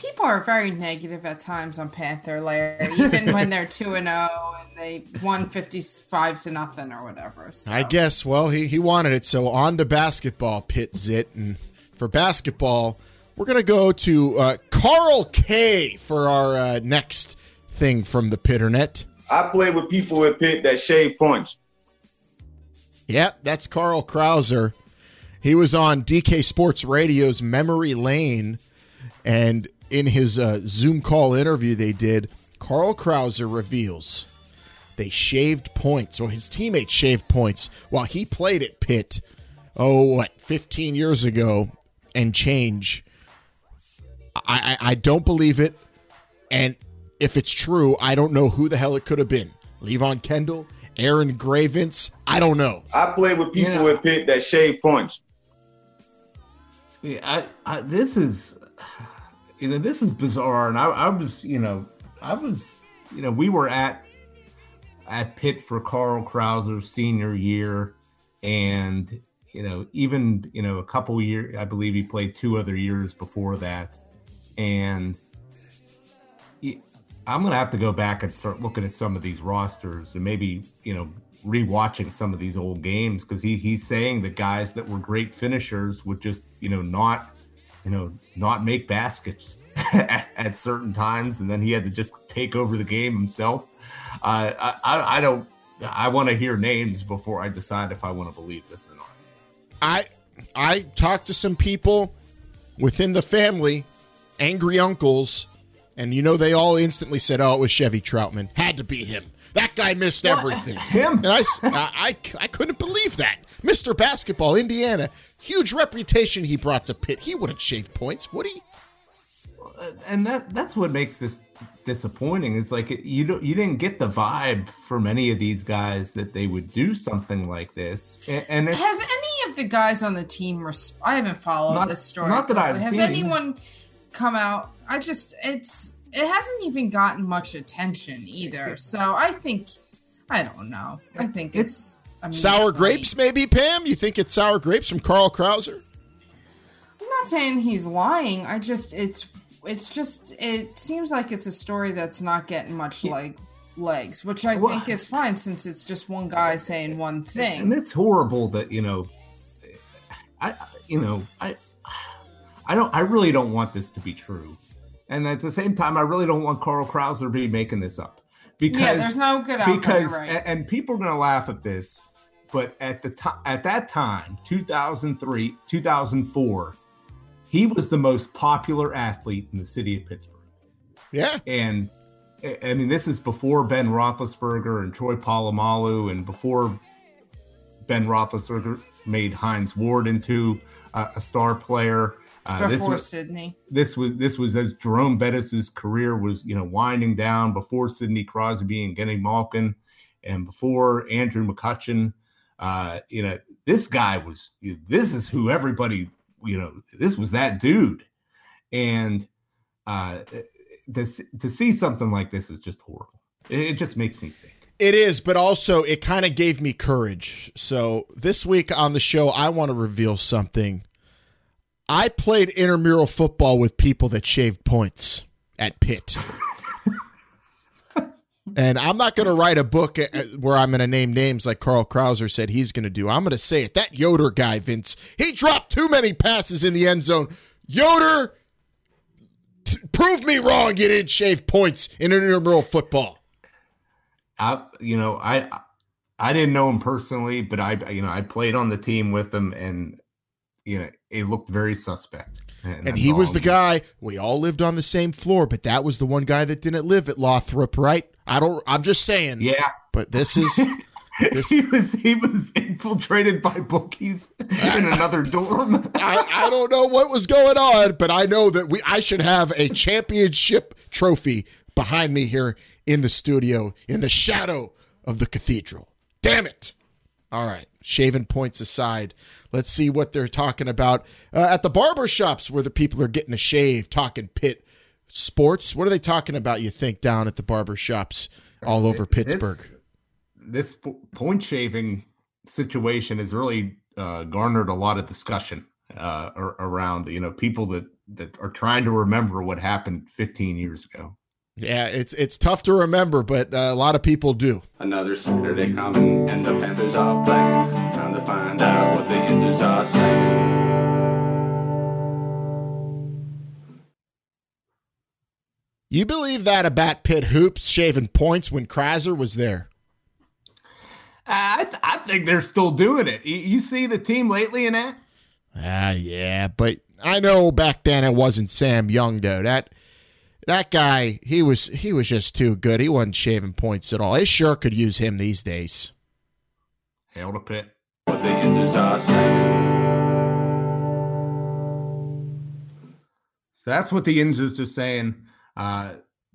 people are very negative at times on Panther Lair, even when they're two and zero and they won fifty five to nothing or whatever. So.
I guess. Well, he, he wanted it. So on to basketball, Pit Zit. And for basketball, we're going to go to uh, Carl K for our uh, next thing from the Pitternet.
I played with people at Pitt that shave points.
Yeah, that's Carl Krauser. He was on DK Sports Radio's Memory Lane, and in his uh, Zoom call interview they did, Carl Krauser reveals they shaved points, or his teammates shaved points while he played at Pitt. Oh, what, 15 years ago and change. I, I, I don't believe it. And if it's true, I don't know who the hell it could have been. Levon Kendall, Aaron Gravens, I don't know.
I played with people
Yeah.
at Pitt that shave points.
Yeah, I, I this is you know this is bizarre and I, I was you know I was you know we were at at Pitt for Carl Krauser's senior year and you know even you know a couple years I believe he played two other years before that and I'm gonna have to go back and start looking at some of these rosters and maybe you know rewatching some of these old games because he he's saying that guys that were great finishers would just you know not you know not make baskets at, at certain times and then he had to just take over the game himself. Uh, I, I don't I want to hear names before I decide if I want to believe this or not.
I I talked to some people within the family, angry uncles, and you know they all instantly said, "Oh, it was Chevy Troutman. Had to be him. That guy missed everything."
Him?
And i i couldn't believe that. Mr. Basketball, Indiana, huge reputation he brought to Pitt. He wouldn't shave points, would he?
and that that's what makes this disappointing is like you don't you didn't get the vibe from any of these guys that they would do something like this and, and
Has any of the guys on the team? Res- I haven't followed
Not-
this story.
not that I've
closely. Has
seen.
anyone come out? I just it's it hasn't even gotten much attention either. So I think I don't know. I think it's, I mean,
Sour
like-
grapes, maybe, Pam? You think it's sour grapes from Carl Krauser?
I'm not saying he's lying. I just it's it's just it seems like it's a story that's not getting much like legs, which I
Well-
think is fine since it's just one guy saying one thing.
and it's horrible that you know i you know i i don't i really don't want this to be true and at the same time i really don't want carl krauser to be making this up because
yeah, there's no good outcome.
because
right.
a- and people are going to laugh at this but at the time at that time 2003 2004 he was the most popular athlete in the city of pittsburgh
Yeah.
and I- I mean, this is before Ben Roethlisberger and Troy Polamalu, and before Ben Roethlisberger made Hines Ward into uh, a star player. Uh, this
before
was
Sidney.
this was this was as Jerome Bettis's career was you know winding down before Sidney Crosby and Geno Malkin, and before Andrew McCutchen. Uh, you know, this guy was this is who everybody you know this was that dude, and uh, to to see something like this is just horrible. It, it just makes me sick.
It is, but also it kind of gave me courage. So this week on the show, I want to reveal something. I played intramural football with people that shaved points at Pitt. and I'm not going to write a book uh, where I'm going to name names like Carl Krauser said he's going to do. I'm going to say it. That Yoder guy, Vince, he dropped too many passes in the end zone. Yoder, t- prove me wrong. You didn't shave points in intramural football.
I you know I I didn't know him personally, but I you know I played on the team with him, and you know it looked very suspect.
And
that's
he was the guy. We all lived on the same floor, but that was the one guy that didn't live at Lothrop, right? I don't. I'm just saying.
Yeah.
But this is this.
he was he was infiltrated by bookies in another dorm.
I, I don't know what was going on, but I know that we. I should have a championship trophy behind me here in the studio, in the shadow of the cathedral. Damn it! All right, shaving points aside, let's see what they're talking about uh, at the barber shops where the people are getting a shave, talking pit sports. What are they talking about? You think down at the barber shops all over Pittsburgh?
This, this point shaving situation has really uh, garnered a lot of discussion uh, around you know people that that are trying to remember what happened 15 years ago.
Yeah, it's it's tough to remember, but uh, a lot of people do.
Another Saturday coming, and the Panthers are playing. Trying to find out what the answers are saying.
You believe that about Pitt hoops shaving points when Krauser was there?
I, th- I think they're still doing it. You, you see the team lately in that?
Ah, yeah, but I know back then it wasn't Sam Young though. That that guy, he was he was just too good. He wasn't shaving points at all. They sure could use him these days.
Hail to Pitt.
What the injuries are saying.
So that's what the Inzers are saying. Uh,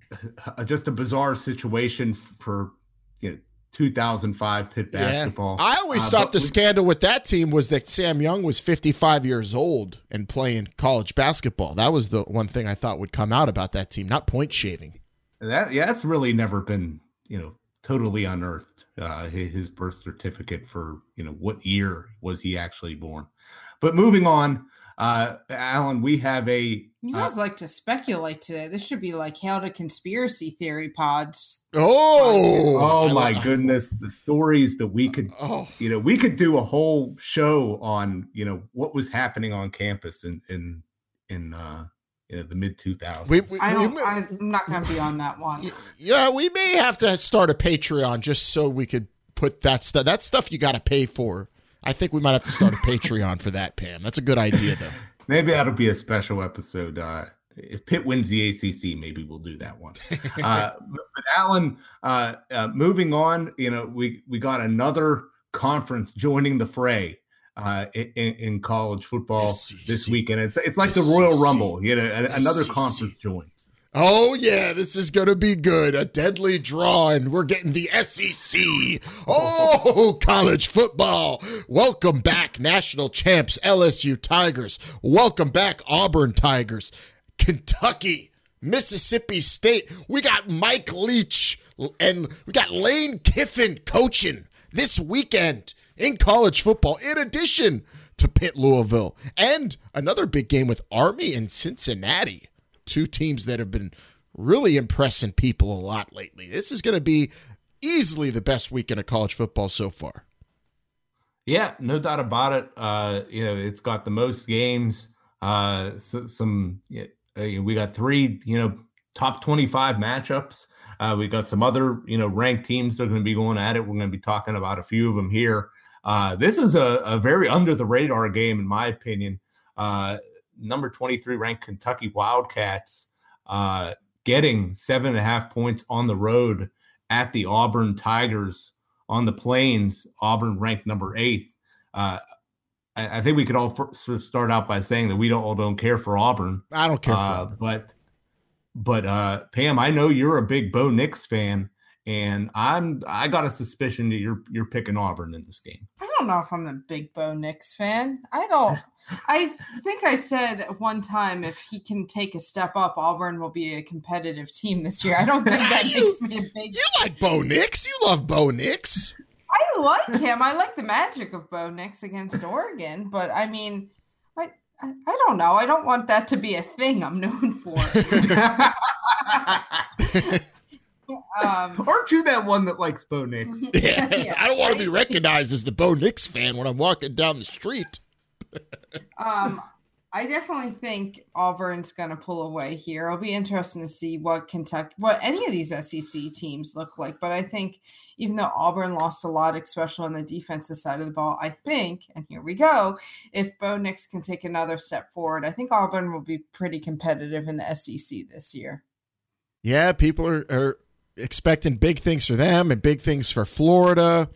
just a bizarre situation for you know, 2005 pit basketball.
I always
Uh,
thought the
we-
scandal with that team was that Sam Young was 55 years old and playing college basketball. That was the one thing I thought would come out about that team, not point shaving.
That yeah, that's really never been you know totally unearthed. Uh, hi- his birth certificate for you know what year was he actually born? But moving on, uh, Alan, we have a
You
uh,
guys like to speculate today. This should be like how to conspiracy theory pods.
Oh,
Oh my goodness, the stories that we could
Oh.
you know, we could do a whole show on, you know, what was happening on campus in in in uh you know, the mid 2000s.
We, we,
I
we
I'm not going to be on that one.
yeah, we may have to start a Patreon just so we could put that stuff. That stuff you got to pay for. I think we might have to start a Patreon for that, Pam. That's a good idea, though.
Maybe that'll be a special episode. Uh if Pitt wins the ACC, maybe we'll do that one. Uh, but, Alan, uh, uh, moving on, you know, we we got another conference joining the fray uh, in, in college football this weekend. It's it's like the Royal Rumble. You know, another
SEC.
conference joins.
Oh yeah, this is gonna be good. A deadly draw, and we're getting the SEC. Oh, college football. Welcome back, national champs LSU Tigers. Welcome back, Auburn Tigers. Kentucky, Mississippi State. We got Mike Leach and we got Lane Kiffin coaching this weekend in college football. In addition to Pitt Louisville and another big game with Army and Cincinnati two teams that have been really impressing people a lot lately. This is going to be easily the best weekend of college football so far.
Yeah, no doubt about it. Uh, you know, it's got the most games. Uh, so, some uh, we got three, you know, top twenty-five matchups. Uh, we got some other, you know, ranked teams that are going to be going at it. We're going to be talking about a few of them here. Uh, this is a, a very under the radar game, in my opinion. Uh, number twenty-three ranked Kentucky Wildcats uh, getting seven and a half points on the road at the Auburn Tigers on the plains, Auburn ranked number eight. Uh, I, I think we could all fir- sort of start out by saying that we don't all don't care for Auburn,
I don't care
uh,
Auburn.
but but uh, Pam, I know you're a big Bo Nix fan, and I'm I got a suspicion that you're you're picking Auburn in this game.
I don't know if I'm a big Bo Nix fan. I don't. I think I said one time if he can take a step up, Auburn will be a competitive team this year. I don't think that makes me a big.
You like Bo Nix? You love Bo Nix.
I like him. I like the magic of Bo Nix against Oregon, but I mean, I I don't know. I don't want that to be a thing I'm known for. um,
Aren't you that one that likes Bo Nix?
Yeah.
Yeah,
I don't want to be recognized as the Bo Nix fan when I'm walking down the street.
um, I definitely think Auburn's going to pull away here. It'll be interesting to see what Kentucky, what any of these SEC teams look like. But I think even though Auburn lost a lot, especially on the defensive side of the ball, I think, and here we go, if Bo Nix can take another step forward, I think Auburn will be pretty competitive in the SEC this year.
Yeah, people are, are expecting big things for them and big things for Florida.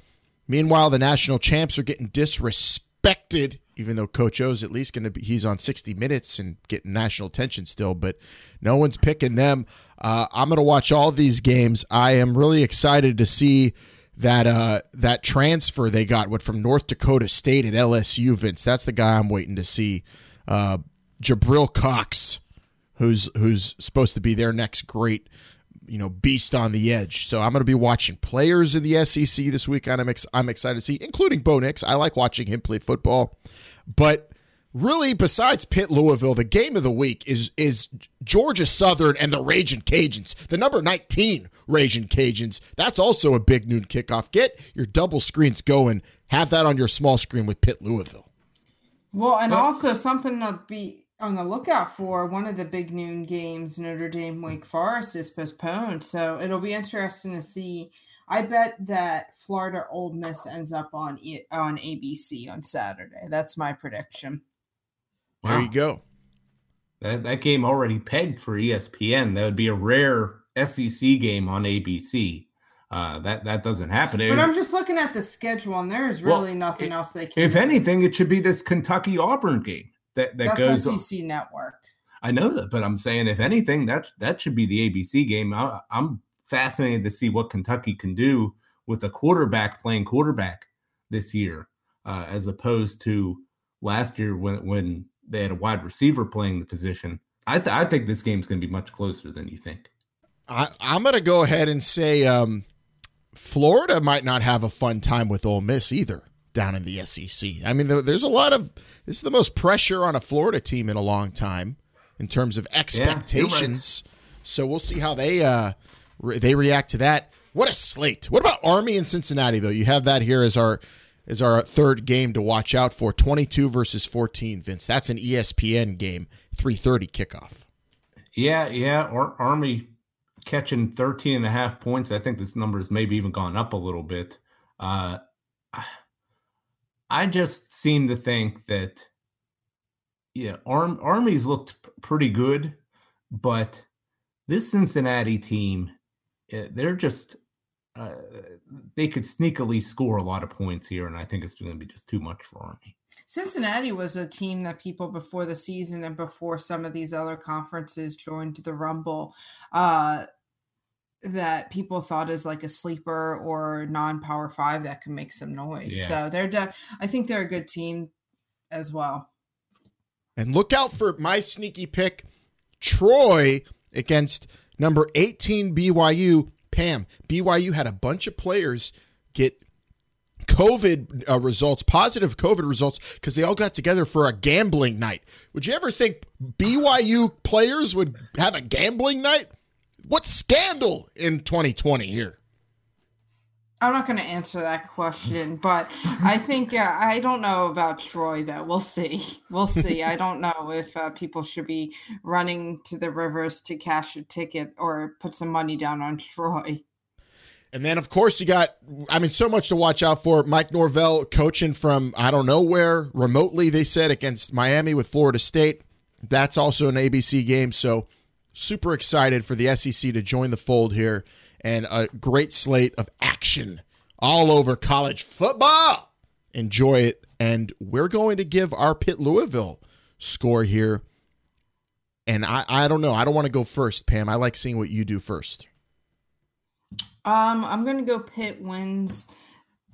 Meanwhile, the national champs are getting disrespected, even though Coach O's at least going to be, he's on 60 minutes and getting national attention still, but no one's picking them. Uh, I'm going to watch all these games. I am really excited to see that uh, that transfer they got what from North Dakota State at LSU. Vince, that's the guy I'm waiting to see. Uh, Jabril Cox, who's who's supposed to be their next great you know beast on the edge. So I'm going to be watching players in the SEC this weekend. I'm ex- I'm excited to see, including Bo Nix. I like watching him play football, but really, besides Pitt Louisville, the game of the week is is Georgia Southern and the Raging Cajuns, the number 19 Raging Cajuns. That's also a big noon kickoff. Get your double screens going. Have that on your small screen with Pitt Louisville.
Well, and also something to be on the lookout for. One of the big noon games, Notre Dame Wake Forest, is postponed. So it'll be interesting to see. I bet that Florida Ole Miss ends up on E- on ABC on Saturday. That's my prediction.
There you go.
That that game already pegged for ESPN. That would be a rare SEC game on ABC. Uh, that that doesn't happen.
But I'm just looking at the schedule, and there's
Well,
really nothing else they can.
if
do.
anything, it should be this Kentucky Auburn game that that
that's
goes.
SEC Network.
I know that, but I'm saying if anything, that that should be the ABC game. I, I'm fascinated to see what Kentucky can do with a quarterback playing quarterback this year, uh, as opposed to last year when when they had a wide receiver playing the position. I th- I think this game's going to be much closer than you think.
I, I'm going to go ahead and say um, Florida might not have a fun time with Ole Miss either down in the SEC. I mean, there's a lot of this is the most pressure on a Florida team in a long time in terms of expectations. So we'll see how they uh, re- they react to that. What a slate! What about Army and Cincinnati though? You have that here as our as our third game to watch out for. 22 versus 14, Vince. That's an ESPN game. 3:30 kickoff.
Yeah, yeah. Ar- Army catching 13 and a half points. I think this number has maybe even gone up a little bit. Uh, I just seem to think that, yeah, Arm, Army's looked p- pretty good, but this Cincinnati team, eh, they're just, uh, they could sneakily score a lot of points here, and I think it's going to be just too much for Army.
Cincinnati was a team that people before the season and before some of these other conferences joined the Rumble, uh, that people thought is like a sleeper or non-power five that can make some noise.
Yeah.
So they're, de- I think they're a good team as well.
And look out for my sneaky pick, Troy against number 18 BYU. Pam, BYU had a bunch of players get COVID uh, results, positive COVID results, because they all got together for a gambling night. Would you ever think BYU players would have a gambling night? What scandal in 2020 here?
I'm not going to answer that question, but I think uh, I don't know about Troy though. We'll see. We'll see. I don't know if uh, people should be running to the rivers to cash a ticket or put some money down on Troy.
And then, of course, you got, I mean, so much to watch out for. Mike Norvell coaching from, I don't know where, remotely, they said, against Miami with Florida State. That's also an ABC game. So, super excited for the SEC to join the fold here and a great slate of action all over college football. Enjoy it. And we're going to give our Pitt Louisville score here. And I, I don't know. I don't want to go first, Pam. I like seeing what you do first.
Um, I'm going to go Pitt wins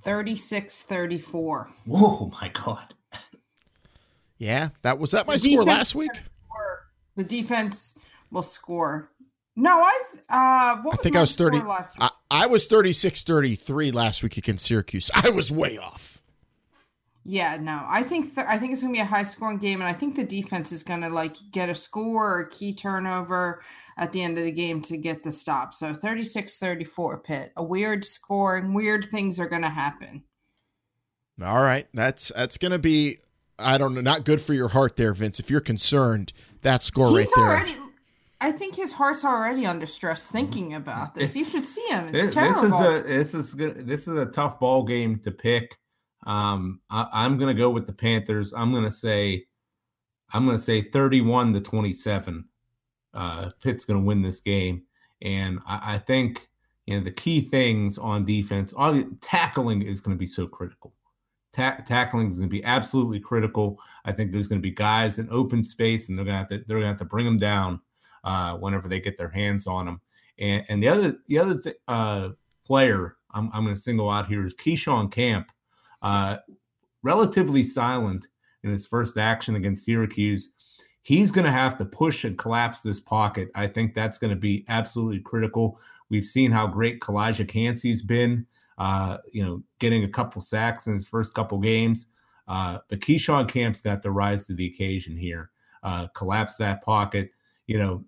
36-34.
Whoa, my God.
Yeah, that was that my
The
score last week.
score. The defense will score. No, I th- uh what
I think I was 30.
score last
I, I was 36 33 last week against Syracuse. I was way off.
Yeah, no. I think th- I think it's going to be a high scoring game and I think the defense is going to like get a score or a key turnover at the end of the game to get the stop. So 36-34 Pitt. A weird scoring, weird things are going to happen.
All right. That's that's going to be I don't know, not good for your heart there, Vince. If you're concerned, that score right
He's
there.
already I think his heart's already under stress thinking about this. You should see him. It's
This,
terrible.
this is a this is good. This is a tough ball game to pick. Um, I, I'm going to go with the Panthers. I'm going to say, I'm going to say 31 to 27. Uh, Pitt's going to win this game, and I, I think you know the key things on defense. obvi- Tackling is going to be so critical. Ta- tackling is going to be absolutely critical. I think there's going to be guys in open space, and they're going to have to they're going to have to bring them down uh, whenever they get their hands on them. And, and the other the other th- uh, player I'm, I'm going to single out here is Keyshawn Camp, uh, relatively silent in his first action against Syracuse. He's going to have to push and collapse this pocket. I think that's going to be absolutely critical. We've seen how great Kalijah Kancey's been, uh, you know, getting a couple sacks in his first couple games. Uh, but Keyshawn Camp's got to rise to the occasion here, uh, collapse that pocket. You know,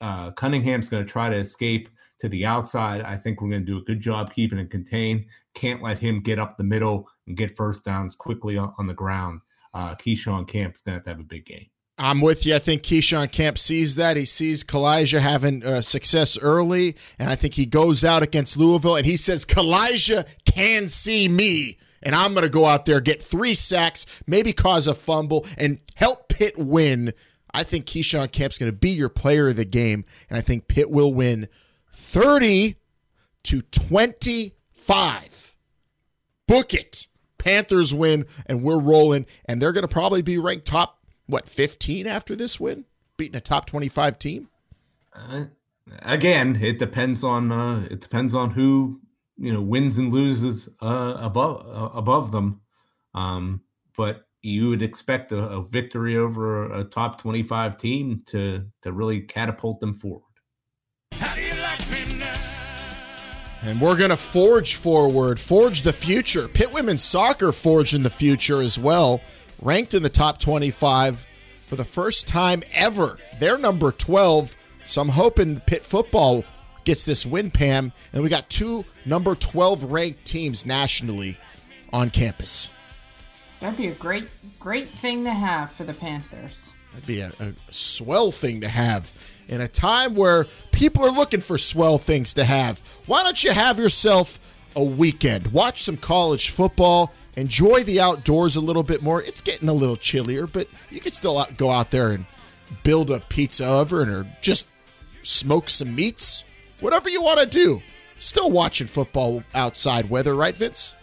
uh, Cunningham's going to try to escape to the outside. I think we're going to do a good job keeping it contained. Can't let him get up the middle and get first downs quickly on, on the ground. Uh, Keyshawn Camp's going to have to have a big game.
I'm with you. I think Keyshawn Camp sees that. He sees Kalijah having uh, success early, and I think he goes out against Louisville and he says, Kalijah can see me, and I'm going to go out there, get three sacks, maybe cause a fumble, and help Pitt win. I think Keyshawn Camp's going to be your player of the game, and I think Pitt will win 30 to 25. Book it. Panthers win, and we're rolling, and they're going to probably be ranked top what 15 after this win beating a top 25 team
uh, again it depends on uh, it depends on who you know wins and loses uh, above uh, above them um, but you would expect a, a victory over a, a, top 25 team to to really catapult them forward
and we're going to forge forward forge the future Pitt women's soccer forge in the future as well ranked in the top 25 for the first time ever. They're number 12. So I'm hoping Pitt football gets this win, Pam. And we got two number 12 ranked teams nationally on campus.
That'd be a great, great thing to have for the Panthers.
That'd be a, a swell thing to have in a time where people are looking for swell things to have. Why don't you have yourself a weekend? Watch some college football enjoy the outdoors a little bit more. It's getting a little chillier, but you could still go out there and build a pizza oven or just smoke some meats. Whatever you want to do. Still watching football outside weather, right, Vince?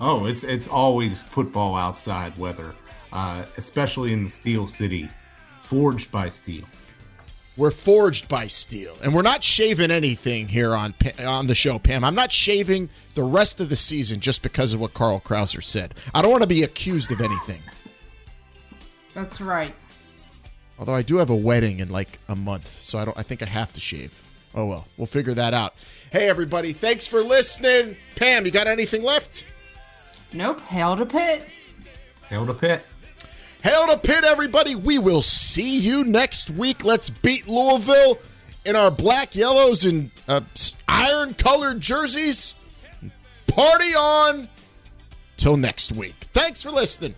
Oh, it's it's always football outside weather, uh, especially in the Steel City, forged by steel.
We're forged by steel, and we're not shaving anything here on on the show, Pam. I'm not shaving the rest of the season just because of what Carl Krauser said. I don't want to be accused of anything.
That's right.
Although I do have a wedding in like a month, so I don't. I think I have to shave. Oh well, we'll figure that out. Hey everybody, thanks for listening. Pam, you got anything left?
Nope. Hail to Pitt.
Hail to Pitt.
Hail to Pitt, everybody. We will see you next week. Let's beat Louisville in our black, yellows, and uh, iron colored jerseys. Party on. Till next week. Thanks for listening.